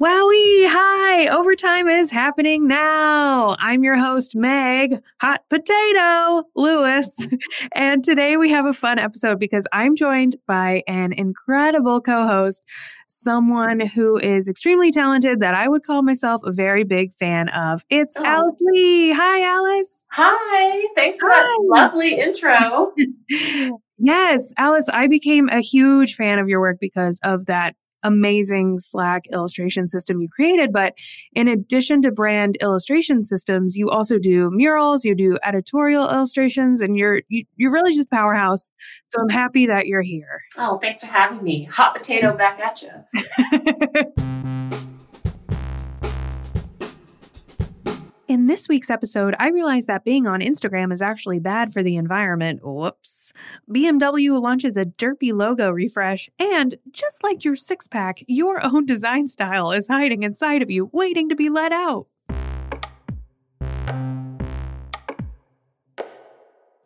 Wowie! Hi! Overtime is happening now. I'm your host, Meg, Hot Potato Lewis. And today we have a fun episode because I'm joined by an incredible co host, someone who is extremely talented that I would call myself a very big fan of. It's oh. Alice Lee. Hi, Alice. Hi. Thanks for Hi. that lovely intro. yes, Alice, I became a huge fan of your work because of that amazing Slack illustration system you created. But in addition to brand illustration systems, you also do murals, you do editorial illustrations, and you're you, are you are really just powerhouse. So I'm happy that you're here. Oh, thanks for having me. Hot potato back at you. In this week's episode, I realized that being on Instagram is actually bad for the environment. Whoops. BMW launches a derpy logo refresh, and just like your six pack, your own design style is hiding inside of you, waiting to be let out.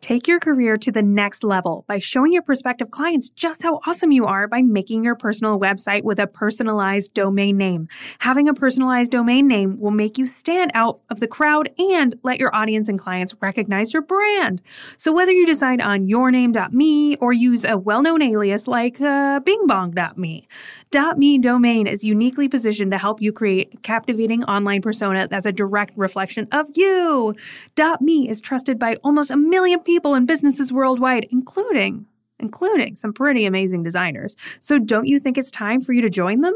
Take your career to the next level by showing your prospective clients just how awesome you are by making your personal website with a personalized domain name. Having a personalized domain name will make you stand out of the crowd and let your audience and clients recognize your brand. So whether you decide on yourname.me or use a well-known alias like uh, bingbong.me, .me domain is uniquely positioned to help you create a captivating online persona that's a direct reflection of you. .me is trusted by almost a million people and businesses worldwide, including including some pretty amazing designers. So don't you think it's time for you to join them?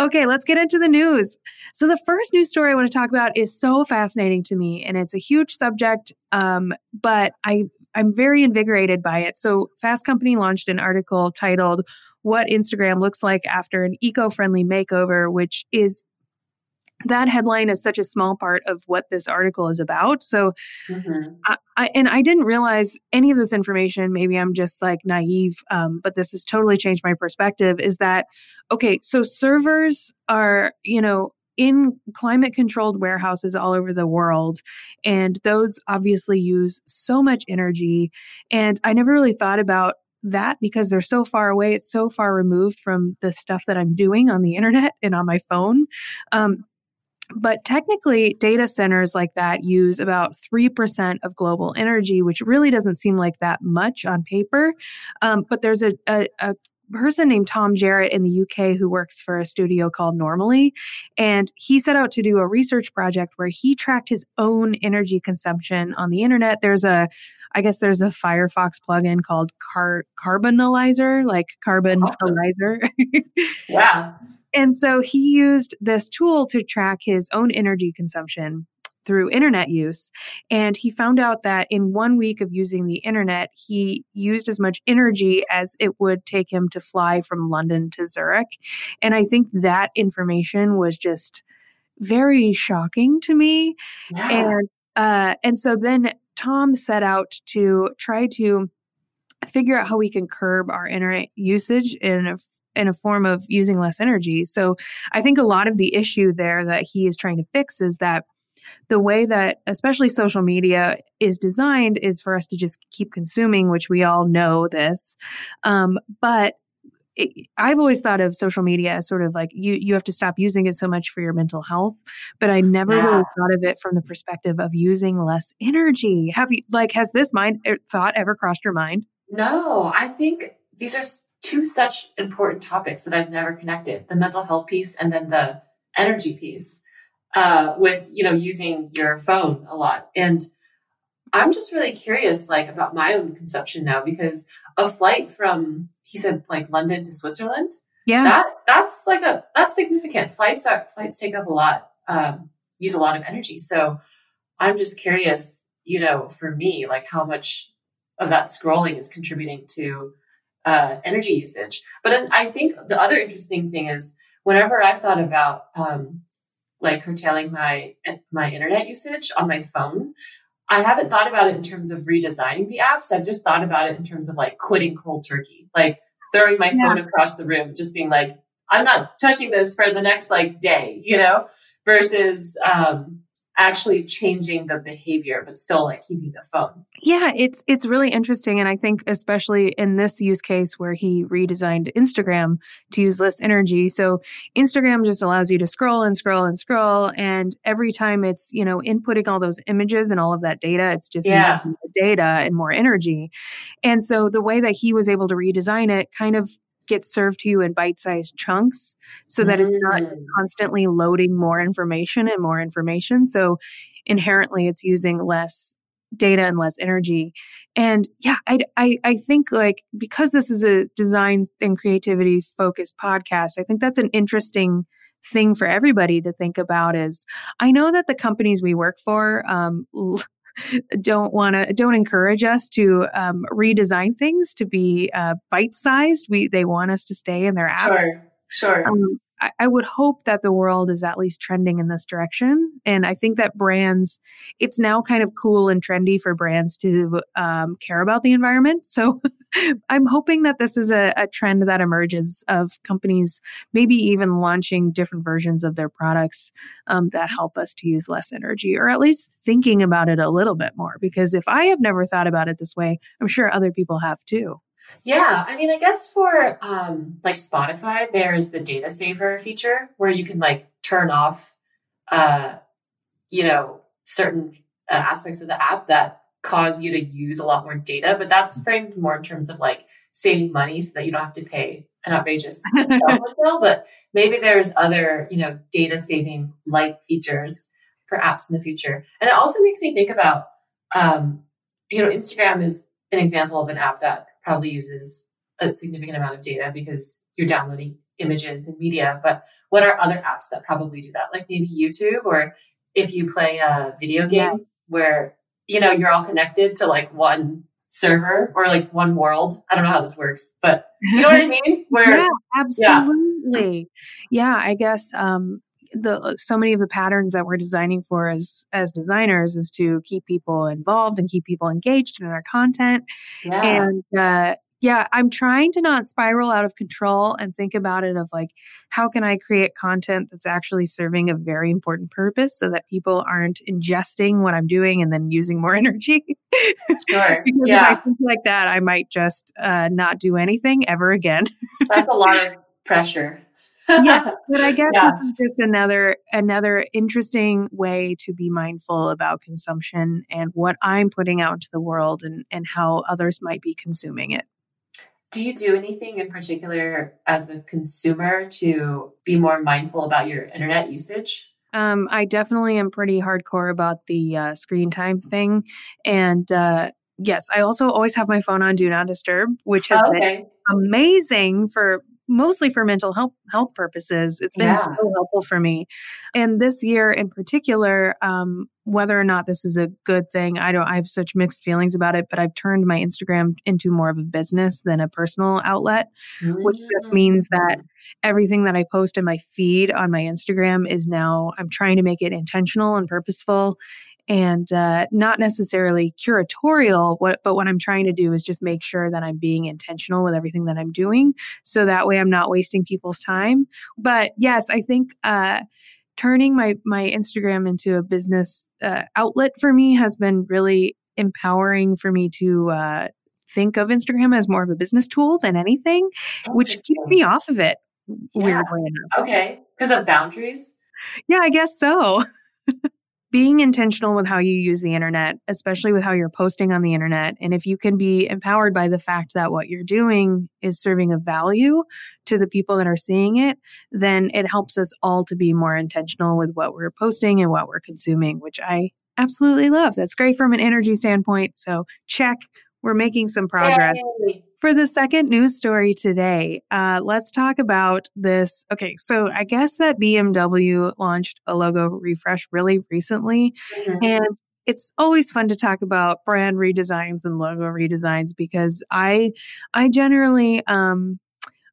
Okay, let's get into the news. So, the first news story I want to talk about is so fascinating to me, and it's a huge subject. Um, but I I'm very invigorated by it. So, Fast Company launched an article titled What Instagram Looks Like After an Eco Friendly Makeover, which is that headline is such a small part of what this article is about. So, mm-hmm. I, I, and I didn't realize any of this information. Maybe I'm just like naive, um, but this has totally changed my perspective. Is that okay? So servers are, you know, in climate controlled warehouses all over the world. And those obviously use so much energy. And I never really thought about that because they're so far away. It's so far removed from the stuff that I'm doing on the internet and on my phone. Um, but technically, data centers like that use about 3% of global energy, which really doesn't seem like that much on paper. Um, but there's a, a, a person named Tom Jarrett in the UK who works for a studio called Normally. And he set out to do a research project where he tracked his own energy consumption on the internet. There's a I guess there's a Firefox plugin called Car- Carbonalyser, like Carbonalyser. yeah. And so he used this tool to track his own energy consumption through internet use. And he found out that in one week of using the internet, he used as much energy as it would take him to fly from London to Zurich. And I think that information was just very shocking to me. Yeah. And uh, and so then Tom set out to try to figure out how we can curb our internet usage in a in a form of using less energy. So I think a lot of the issue there that he is trying to fix is that the way that especially social media is designed is for us to just keep consuming, which we all know this. Um, but it, I've always thought of social media as sort of like you you have to stop using it so much for your mental health, but I never yeah. really thought of it from the perspective of using less energy. Have you like has this mind er, thought ever crossed your mind? No, I think these are two such important topics that I've never connected: the mental health piece and then the energy piece uh, with you know using your phone a lot. And i'm just really curious like about my own consumption now because a flight from he said like london to switzerland yeah. that that's like a that's significant. Flights are flights take up a lot um, use a lot of energy. So i'm just curious you know for me like how much of that scrolling is contributing to uh, energy usage. But then i think the other interesting thing is whenever i've thought about um, like curtailing my my internet usage on my phone. I haven't thought about it in terms of redesigning the apps. I've just thought about it in terms of like quitting cold turkey, like throwing my yeah. phone across the room, just being like, I'm not touching this for the next like day, you know, versus, um, actually changing the behavior but still like keeping the phone. Yeah it's it's really interesting and i think especially in this use case where he redesigned instagram to use less energy. So instagram just allows you to scroll and scroll and scroll and every time it's you know inputting all those images and all of that data it's just yeah. using data and more energy. And so the way that he was able to redesign it kind of gets served to you in bite-sized chunks so that mm. it's not mm. constantly loading more information and more information so inherently it's using less data and less energy and yeah I, I i think like because this is a design and creativity focused podcast i think that's an interesting thing for everybody to think about is i know that the companies we work for um, don't want to don't encourage us to um, redesign things to be uh, bite sized. We they want us to stay in their app. Sure, sure. Um, I, I would hope that the world is at least trending in this direction, and I think that brands, it's now kind of cool and trendy for brands to um, care about the environment. So I'm hoping that this is a, a, trend that emerges of companies maybe even launching different versions of their products um, that help us to use less energy or at least thinking about it a little bit more. Because if I have never thought about it this way, I'm sure other people have too. Yeah, I mean, I guess for um, like Spotify, there's the data saver feature where you can like turn off, uh, you know, certain uh, aspects of the app that cause you to use a lot more data, but that's framed more in terms of like saving money so that you don't have to pay an outrageous bill. But maybe there's other, you know, data saving like features for apps in the future. And it also makes me think about, um, you know, Instagram is an example of an app that probably uses a significant amount of data because you're downloading images and media. But what are other apps that probably do that? Like maybe YouTube, or if you play a video game yeah. where you know, you're all connected to like one server or like one world. I don't know how this works, but you know what I mean? Where yeah, absolutely. Yeah. yeah, I guess um the so many of the patterns that we're designing for as as designers is to keep people involved and keep people engaged in our content. Yeah. And uh yeah, I'm trying to not spiral out of control and think about it of like, how can I create content that's actually serving a very important purpose so that people aren't ingesting what I'm doing and then using more energy? Sure. because yeah. if I think like that, I might just uh, not do anything ever again. that's a lot of pressure. yeah, but I guess yeah. this is just another another interesting way to be mindful about consumption and what I'm putting out into the world and and how others might be consuming it do you do anything in particular as a consumer to be more mindful about your internet usage? Um, I definitely am pretty hardcore about the uh, screen time thing. And uh, yes, I also always have my phone on Do Not Disturb, which has oh, okay. been amazing for mostly for mental health health purposes. It's been yeah. so helpful for me. And this year in particular, um, whether or not this is a good thing, I don't I have such mixed feelings about it, but I've turned my Instagram into more of a business than a personal outlet, mm-hmm. which just mm. means that everything that I post in my feed on my Instagram is now I'm trying to make it intentional and purposeful and uh, not necessarily curatorial. What, but what I'm trying to do is just make sure that I'm being intentional with everything that I'm doing, so that way I'm not wasting people's time. But yes, I think uh, turning my my Instagram into a business uh, outlet for me has been really empowering for me to uh, think of Instagram as more of a business tool than anything, which keeps me off of it. Yeah. Weirdly enough. Okay, because of boundaries. Yeah, I guess so. Being intentional with how you use the internet, especially with how you're posting on the internet. And if you can be empowered by the fact that what you're doing is serving a value to the people that are seeing it, then it helps us all to be more intentional with what we're posting and what we're consuming, which I absolutely love. That's great from an energy standpoint. So, check. We're making some progress. Yay. For the second news story today, uh, let's talk about this. Okay, so I guess that BMW launched a logo refresh really recently, mm-hmm. and it's always fun to talk about brand redesigns and logo redesigns because I I generally um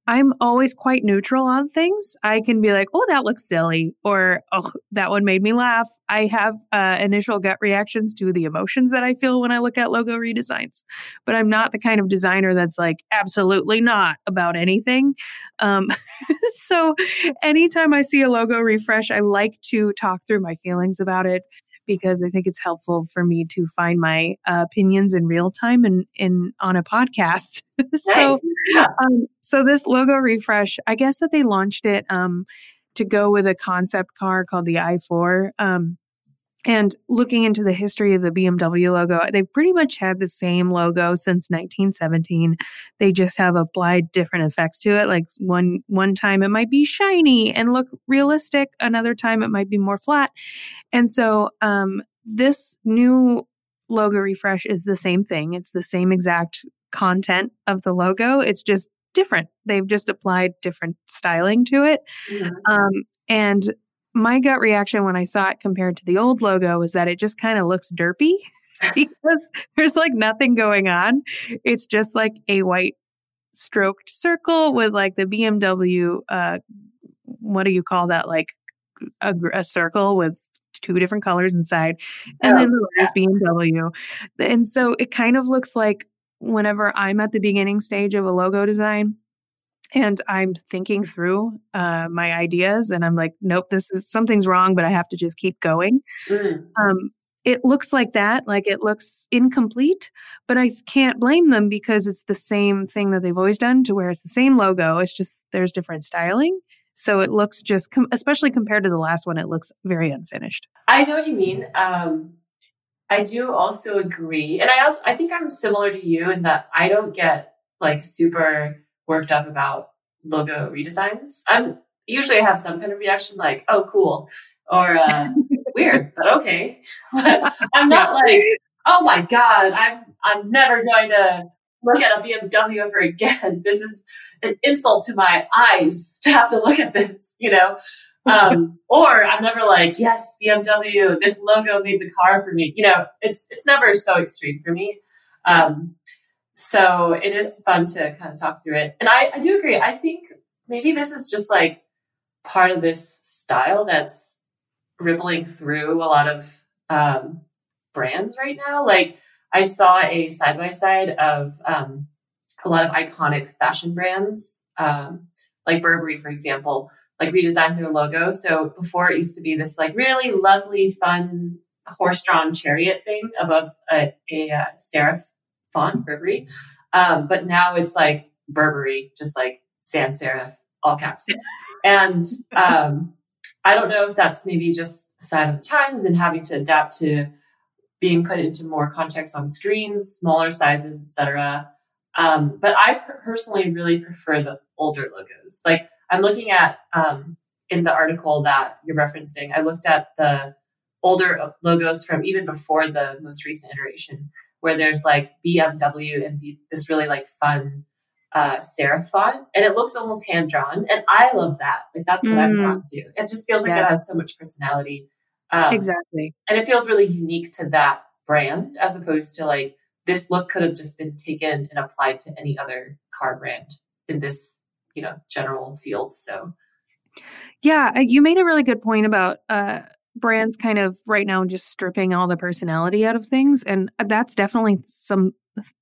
I'm always quite neutral on things. I can be like, oh, that looks silly, or oh, that one made me laugh. I have uh, initial gut reactions to the emotions that I feel when I look at logo redesigns, but I'm not the kind of designer that's like, absolutely not about anything. Um, so anytime I see a logo refresh, I like to talk through my feelings about it because I think it's helpful for me to find my uh, opinions in real time and in on a podcast. so, um, so this logo refresh, I guess that they launched it um, to go with a concept car called the i4. Um, and looking into the history of the BMW logo, they've pretty much had the same logo since 1917. They just have applied different effects to it. Like one one time it might be shiny and look realistic, another time it might be more flat. And so um, this new logo refresh is the same thing. It's the same exact content of the logo. It's just different. They've just applied different styling to it. Mhm. Um, and my gut reaction when I saw it compared to the old logo was that it just kind of looks derpy because there's like nothing going on. It's just like a white stroked circle with like the BMW. Uh, what do you call that? Like a, a circle with two different colors inside, and Oh, then the letters BMW. And so it kind of looks like whenever I'm at the beginning stage of a logo design and I'm thinking through uh, my ideas, and I'm like, nope, this is something's wrong, but I have to just keep going. Mm. Um, it looks like that, like it looks incomplete, but I can't blame them because it's the same thing that they've always done to where it's the same logo. It's just there's different styling. So it looks just, com- especially compared to the last one, it looks very unfinished. I know what you mean. Um, I do also agree, and I also I think I'm similar to you in that I don't get like super worked up about logo redesigns. I'm usually I have some kind of reaction like, "Oh, cool," or uh, "Weird," but okay. I'm not like, "Oh my god, I'm I'm never going to look at a BMW ever again. This is an insult to my eyes to have to look at this," you know. um, or I'm never like, yes, BMW, this logo made the car for me. You know, it's it's never so extreme for me. Um, so it is fun to kind of talk through it. And I, I do agree. I think maybe this is just like part of this style that's rippling through a lot of um, brands right now. Like I saw a side by side of um, a lot of iconic fashion brands, um, like Burberry, for example like redesigned their logo. So before it used to be this like really lovely, fun horse-drawn chariot thing above a, a, uh serif font, Burberry. Um, but now it's like Burberry, just like sans serif, all caps. And um, I don't know if that's maybe just a sign of the times and having to adapt to being put into more context on screens, smaller sizes, etc. Um, but I personally really prefer the older logos. Like I'm looking at um, in the article that you're referencing, I looked at the older logos from even before the most recent iteration, where there's like BMW and the, this really like fun uh, serif font, and it looks almost hand drawn, and I love that. Like that's what I'm Mm. drawn to. It just feels like Yeah. it has so much personality, um, exactly. and it feels really unique to that brand, as opposed to like this look could have just been taken and applied to any other car brand in this you know general field so Yeah, uh, you made a really good point about uh, brands kind of right now just stripping all the personality out of things, and that's definitely some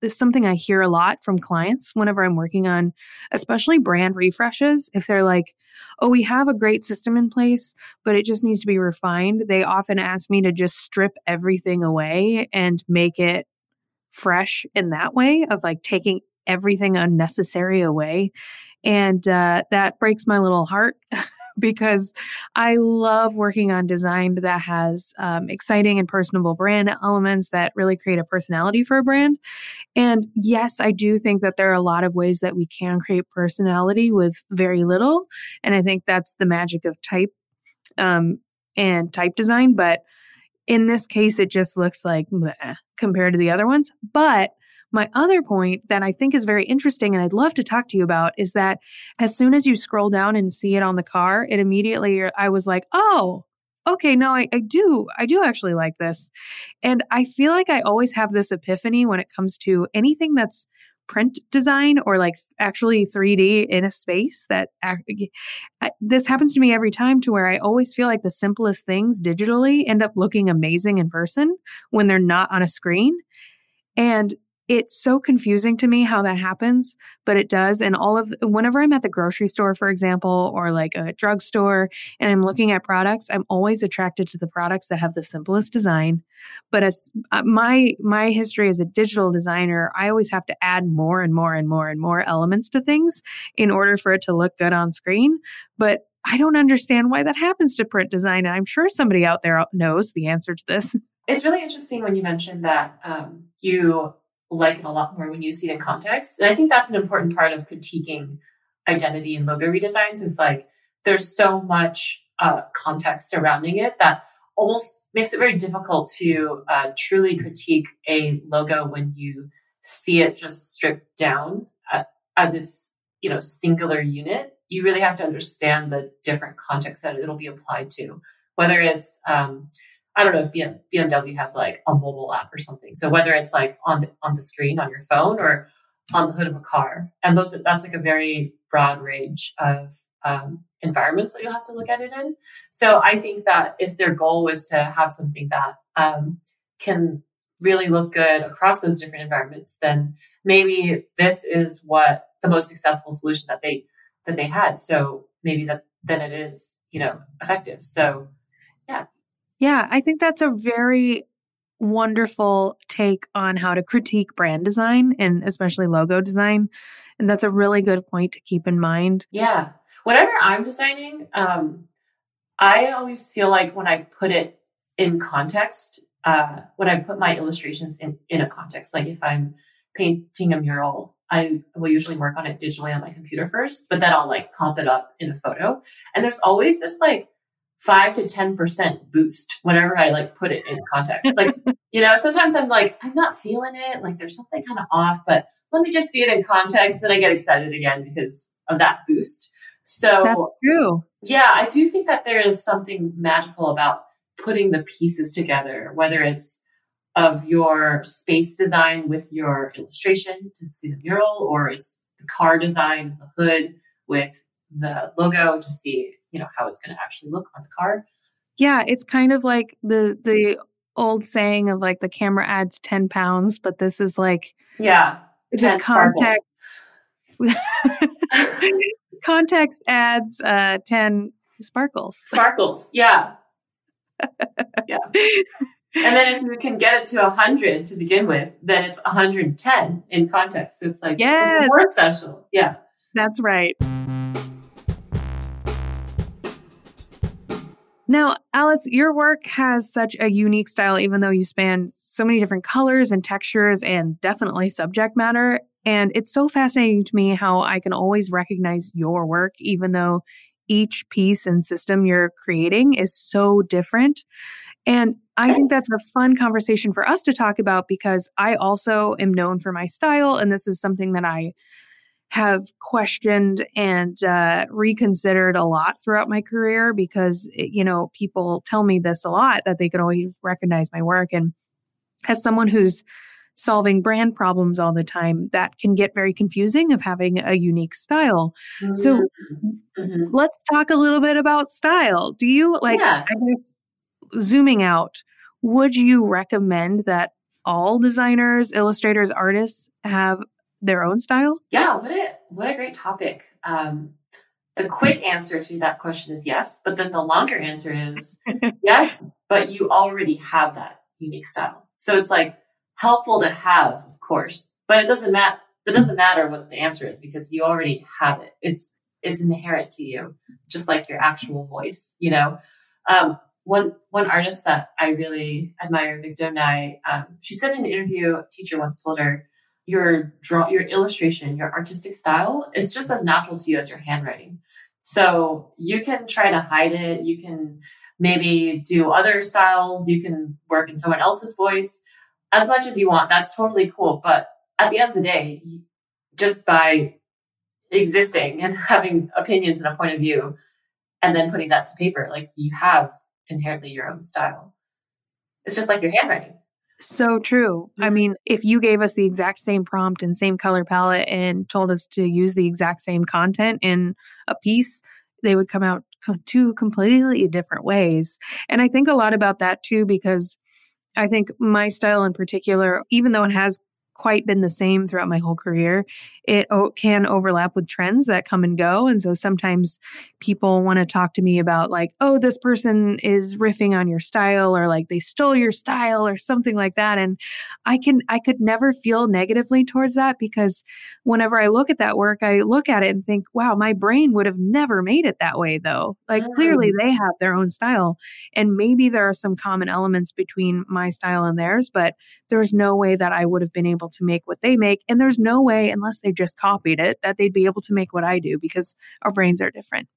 something I hear a lot from clients whenever I'm working on, especially brand refreshes. If they're like, "Oh, we have a great system in place, but it just needs to be refined," they often ask me to just strip everything away and make it fresh in that way of like taking everything unnecessary away. And uh, that breaks my little heart because I love working on design that has um, exciting and personable brand elements that really create a personality for a brand. And yes, I do think that there are a lot of ways that we can create personality with very little. And I think that's the magic of type um, and type design. But in this case, it just looks like compared to the other ones. But my other point that I think is very interesting and I'd love to talk to you about is that as soon as you scroll down and see it on the car, it immediately, I was like, oh, okay, no, I, I do. I do actually like this. And I feel like I always have this epiphany when it comes to anything that's print design or like actually 3D in a space that this happens to me every time to where I always feel like the simplest things digitally end up looking amazing in person when they're not on a screen. And it's so confusing to me how that happens, but it does. And all of whenever I'm at the grocery store, for example, or like a drugstore, and I'm looking at products, I'm always attracted to the products that have the simplest design. But as uh, my my history as a digital designer, I always have to add more and more and more and more elements to things in order for it to look good on screen. But I don't understand why that happens to print design. And I'm sure somebody out there knows the answer to this. It's really interesting when you mentioned that um, you like it a lot more when you see it in context. And I think that's an important part of critiquing identity and logo redesigns is like there's so much uh, context surrounding it that almost makes it very difficult to uh, truly critique a logo when you see it just stripped down uh, as its you know singular unit you really have to understand the different contexts that it'll be applied to whether it's um, I don't know if BM, BMW has like a mobile app or something. So whether it's like on the, on the screen on your phone or on the hood of a car, and those that's like a very broad range of um, environments that you'll have to look at it in. So I think that if their goal was to have something that um, can really look good across those different environments, then maybe this is what the most successful solution that they that they had. So maybe that then it is you know effective. So yeah. Yeah, I think that's a very wonderful take on how to critique brand design and especially logo design. And that's a really good point to keep in mind. Yeah. Whatever I'm designing, um, I always feel like when I put it in context, uh, when I put my illustrations in, in a context, like if I'm painting a mural, I will usually work on it digitally on my computer first, but then I'll like comp it up in a photo. And there's always this like five to 10% boost whenever I like put it in context. Like, you know, sometimes I'm like, I'm not feeling it. Like there's something kind of off, but let me just see it in context. Then I get excited again because of that boost. So That's true. Yeah, I do think that there is something magical about putting the pieces together, whether it's of your space design with your illustration to see the mural, or it's the car design with the hood with the logo to see you know how it's going to actually look on the car yeah it's kind of like the the old saying of like the camera adds 10 pounds but this is like yeah the context context adds uh 10 sparkles. Sparkles yeah. Yeah. And then if you can get it to 100 to begin with then it's 110 in context. So it's like yes. more special. Yeah. That's right Now, Alice, your work has such a unique style, even though you span so many different colors and textures and definitely subject matter. And it's so fascinating to me how I can always recognize your work, even though each piece and system you're creating is so different. And I think that's a fun conversation for us to talk about because I also am known for my style. And this is something that I have questioned and uh, reconsidered a lot throughout my career because, it, you know, people tell me this a lot that they can always recognize my work. And as someone who's solving brand problems all the time, that can get very confusing of having a unique style. Mm-hmm. So mm-hmm. let's talk a little bit about style. Do you like, yeah. I guess, zooming out, would you recommend that all designers, illustrators, artists have their own style? Yeah, what a what a great topic. Um, the quick answer to that question is yes, but then the longer answer is yes, but you already have that unique style. So it's like helpful to have, of course, but it doesn't matter. It doesn't matter what the answer is because you already have it. It's it's inherent to you, just like your actual voice. You know, um, one one artist that I really admire, Victo Ngai, um, she said in an interview, a teacher once told her, your draw your illustration your artistic style it's just as natural to you as your handwriting. So you can try to hide it. You can maybe do other styles. You can work in someone else's voice. As much as you want that's totally cool. But at the end of the day just by existing and having opinions and a point of view and then putting that to paper like you have inherently your own style. It's just like your handwriting so true. I mean, if you gave us the exact same prompt and same color palette and told us to use the exact same content in a piece, they would come out two completely different ways. And I think a lot about that too, because I think my style in particular, even though it has quite been the same throughout my whole career. It o- can overlap with trends that come and go. And so sometimes people want to talk to me about, like, oh, this person is riffing on your style or like they stole your style or something like that. And I can, I could never feel negatively towards that because whenever I look at that work, I look at it and think, wow, my brain would have never made it that way though. Like mm. clearly they have their own style. And maybe there are some common elements between my style and theirs, but there's no way that I would have been able to make what they make. And there's no way, unless they just copied it, that they'd be able to make what I do because our brains are different.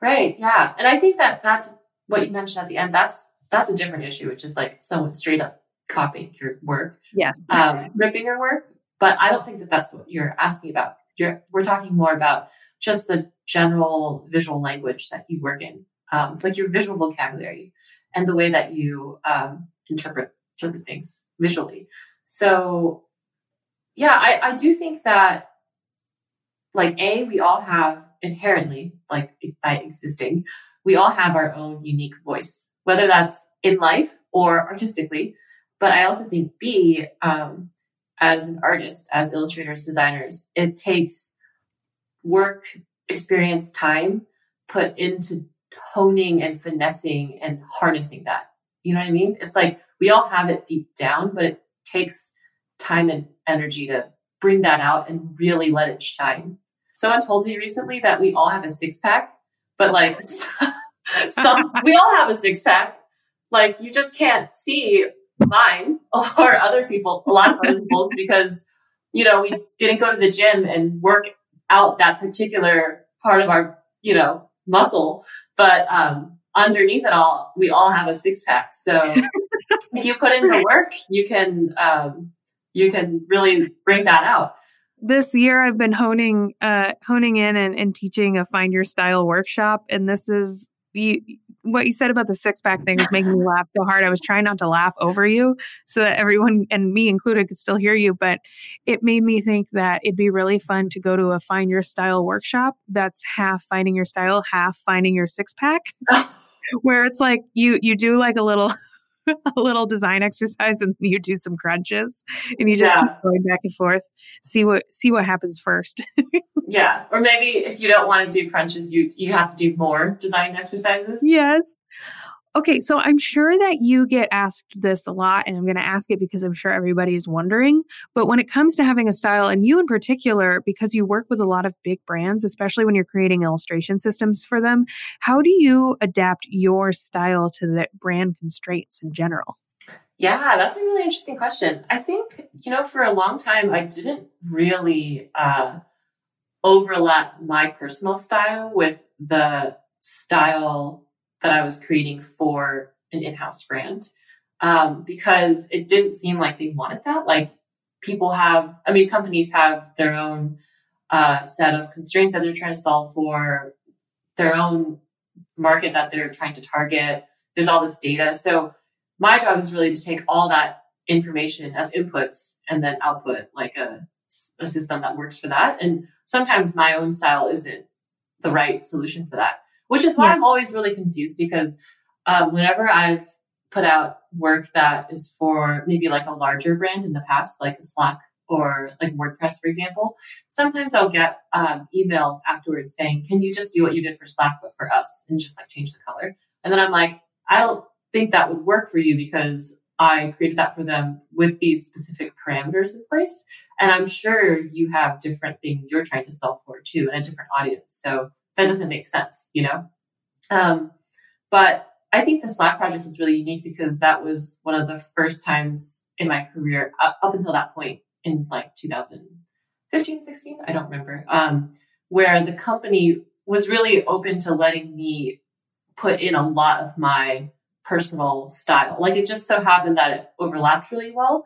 Right. Yeah. And I think that that's what you mentioned at the end. That's that's a different issue, which is like someone straight up copying your work. Yes. Um, ripping your work. But I don't think that that's what you're asking about. You're, we're talking more about just the general visual language that you work in, um, like your visual vocabulary and the way that you um, interpret interpret things visually. So yeah, I, I do think that like A, we all have inherently, like by existing, we all have our own unique voice, whether that's in life or artistically. But I also think B, um, as an artist, as illustrators, designers, it takes work, experience, time put into honing and finessing and harnessing that. You know what I mean? It's like we all have it deep down, but it takes time and energy to bring that out and really let it shine. Someone told me recently that we all have a six pack, but like some, we all have a six pack. Like you just can't see mine or other people, a lot of other people's because, you know, we didn't go to the gym and work out that particular part of our, you know, muscle. But, um, underneath it all, we all have a six pack. So if you put in the work, you can, um, you can really bring that out. This year I've been honing uh honing in and, and teaching a find your style workshop and this is you what you said about the six pack thing is making me laugh so hard. I was trying not to laugh over you so that everyone and me included could still hear you, but it made me think that it'd be really fun to go to a find your style workshop that's half finding your style, half finding your six pack. where it's like you you do like a little a little design exercise and you do some crunches and you just yeah. keep going back and forth. See what see what happens first. Yeah or maybe if you don't want to do crunches you you have to do more design exercises. Yes Okay, so I'm sure that you get asked this a lot, and I'm going to ask it because I'm sure everybody is wondering. But when it comes to having a style, and you in particular, because you work with a lot of big brands, especially when you're creating illustration systems for them, how do you adapt your style to the brand constraints in general? Yeah, that's a really interesting question. I think, you know, for a long time, I didn't really uh, overlap my personal style with the style that I was creating for an in-house brand um, because it didn't seem like they wanted that. Like people have, I mean, companies have their own uh, set of constraints that they're trying to solve for, their own market that they're trying to target. There's all this data. So my job is really to take all that information as inputs and then output like a, a system that works for that. And sometimes my own style isn't the right solution for that which is why yeah. I'm always really confused because um, whenever I've put out work that is for maybe like a larger brand in the past, like Slack or like WordPress, for example, sometimes I'll get um, emails afterwards saying, "Can you just do what you did for Slack but for us and just like change the color?" And then I'm like, I don't think that would work for you because I created that for them with these specific parameters in place. And I'm sure you have different things you're trying to sell for too, and a different audience. So that doesn't make sense, you know? Um, but I think the Slack project was really unique because that was one of the first times in my career up, up until that point in like 2015, 16, I don't remember, um, where the company was really open to letting me put in a lot of my personal style. Like it just so happened that it overlapped really well.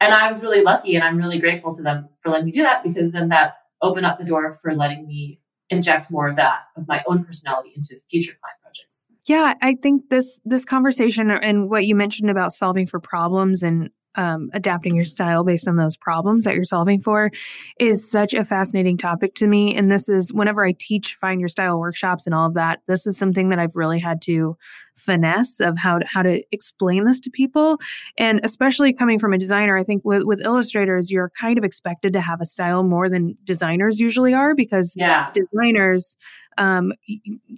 And I was really lucky and I'm really grateful to them for letting me do that because then that opened up the door for letting me inject more of that of my own personality into future client projects. Yeah, I think this this conversation and what you mentioned about solving for problems and um, adapting your style based on those problems that you're solving for is such a fascinating topic to me. And this is whenever I teach find your style workshops and all of that, this is something that I've really had to finesse of how to, how to explain this to people. And especially coming from a designer, I think with, with illustrators, you're kind of expected to have a style more than designers usually are because yeah. designers um,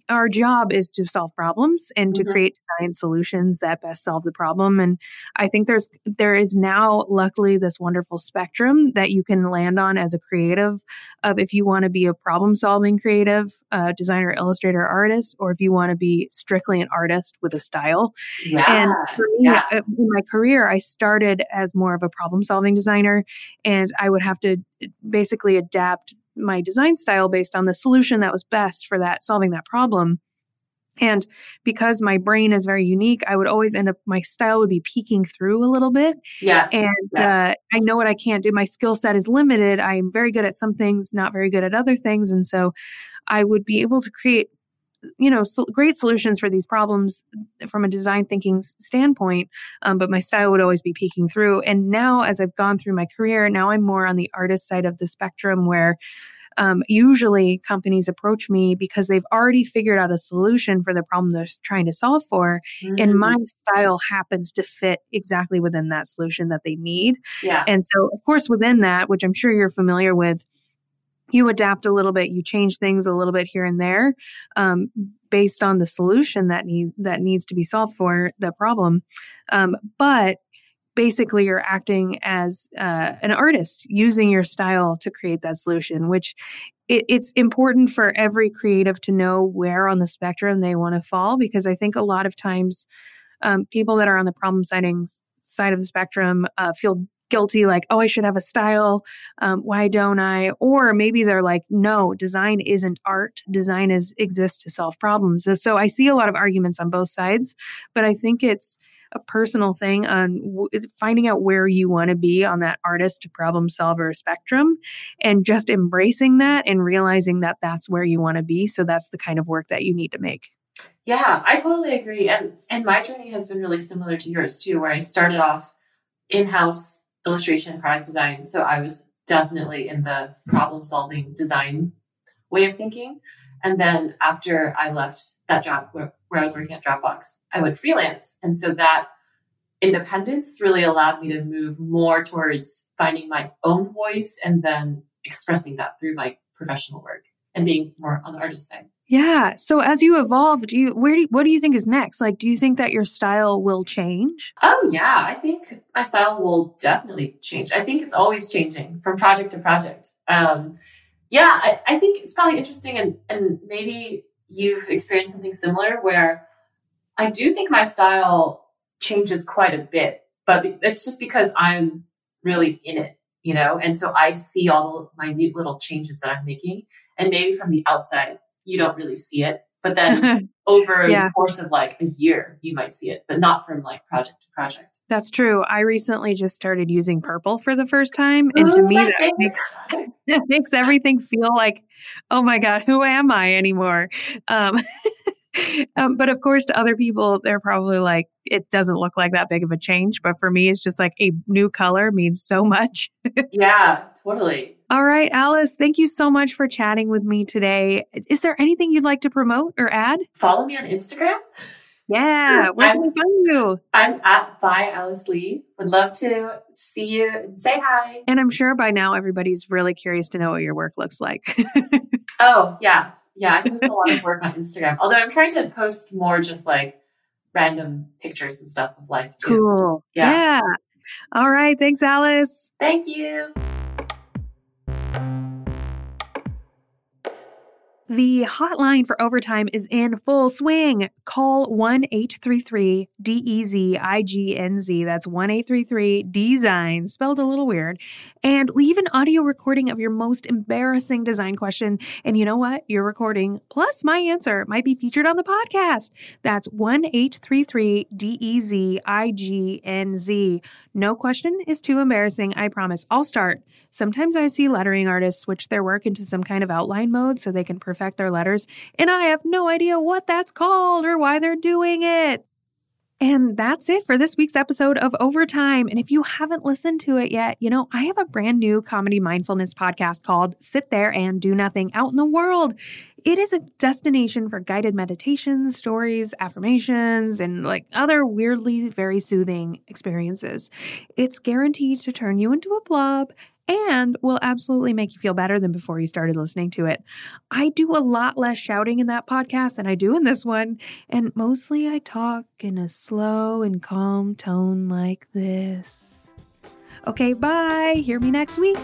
our job is to solve problems and to mm-hmm. create design solutions that best solve the problem and i think there's there is now luckily this wonderful spectrum that you can land on as a creative of if you want to be a problem solving creative uh, designer illustrator artist or if you want to be strictly an artist with a style yeah, and for me yeah. Uh, in my career i started as more of a problem solving designer and i would have to basically adapt my design style based on the solution that was best for that solving that problem. And because my brain is very unique, I would always end up, my style would be peeking through a little bit. Yes. And yes. Uh, I know what I can't do. My skill set is limited. I'm very good at some things, not very good at other things. And so I would be able to create you know so great solutions for these problems from a design thinking standpoint um, but my style would always be peeking through. And now as i've gone through my career now i'm more on the artist side of the spectrum where um, usually companies approach me because they've already figured out a solution for the problem they're trying to solve for mm-hmm. and my style happens to fit exactly within that solution that they need. Yeah. And so of course within that which i'm sure you're familiar with you adapt a little bit you change things a little bit here and there um, based on the solution that need that needs to be solved for the problem. Um, but basically you're acting as uh, an artist using your style to create that solution which it, it's important for every creative to know where on the spectrum they want to fall because i think a lot of times um, people that are on the problem sightings side of the spectrum uh, feel guilty, like, oh, I should have a style. Um, why don't I? Or maybe they're like, no, design isn't art. Design is exists to solve problems. So, so I see a lot of arguments on both sides, but I think it's a personal thing on w- finding out where you want to be on that artist to problem solver spectrum and just embracing that and realizing that that's where you want to be. So that's the kind of work that you need to make. Yeah, I totally agree. And and my journey has been really similar to yours too, where I started off in-house illustration product design. So I was definitely in the problem solving design way of thinking. And then after I left that job where, where I was working at Dropbox, I went freelance. And so that independence really allowed me to move more towards finding my own voice and then expressing that through my professional work and being more on the artist side. Yeah. So as you evolve, do you where do you, what do you think is next? Like, do you think that your style will change? Oh yeah, I think my style will definitely change. I think it's always changing from project to project. Um, yeah, I, I think it's probably interesting, and and maybe you've experienced something similar where I do think my style changes quite a bit, but it's just because I'm really in it, you know, and so I see all my neat little changes that I'm making, and maybe from the outside you don't really see it. But then over yeah. the course of like a year, you might see it, but not from like project to project. That's true. I recently just started using purple for the first time. And Ooh, to me, that makes, that makes everything feel like, oh my God, who am I anymore? Um, um, but of course, to other people, they're probably like, it doesn't look like that big of a change. But for me, it's just like a new color means so much. yeah, totally. All right, Alice, thank you so much for chatting with me today. Is there anything you'd like to promote or add? Follow me on Instagram. Yeah, where can we find you? I'm at by Alice Lee. Would love to see you and say hi. And I'm sure by now everybody's really curious to know what your work looks like. oh, yeah. Yeah, I post a lot of work on Instagram. Although I'm trying to post more just like random pictures and stuff of life too. Cool. Yeah. yeah. All right. Thanks, Alice. Thank you. The hotline for overtime is in full swing. Call 1 833 D E Z I G N Z. That's 1 833 Design, spelled a little weird. And leave an audio recording of your most embarrassing design question. And you know what? Your recording plus my answer might be featured on the podcast. That's 1 833 D E Z I G N Z. No question is too embarrassing, I promise. I'll start. Sometimes I see lettering artists switch their work into some kind of outline mode so they can perfect their letters, and I have no idea what that's called or why they're doing it. And that's it for this week's episode of Overtime. And if you haven't listened to it yet, you know, I have a brand new comedy mindfulness podcast called Sit There and Do Nothing Out in the World. It is a destination for guided meditations, stories, affirmations, and like other weirdly very soothing experiences. It's guaranteed to turn you into a blob and will absolutely make you feel better than before you started listening to it. I do a lot less shouting in that podcast than I do in this one, and mostly I talk in a slow and calm tone like this. Okay, bye. Hear me next week.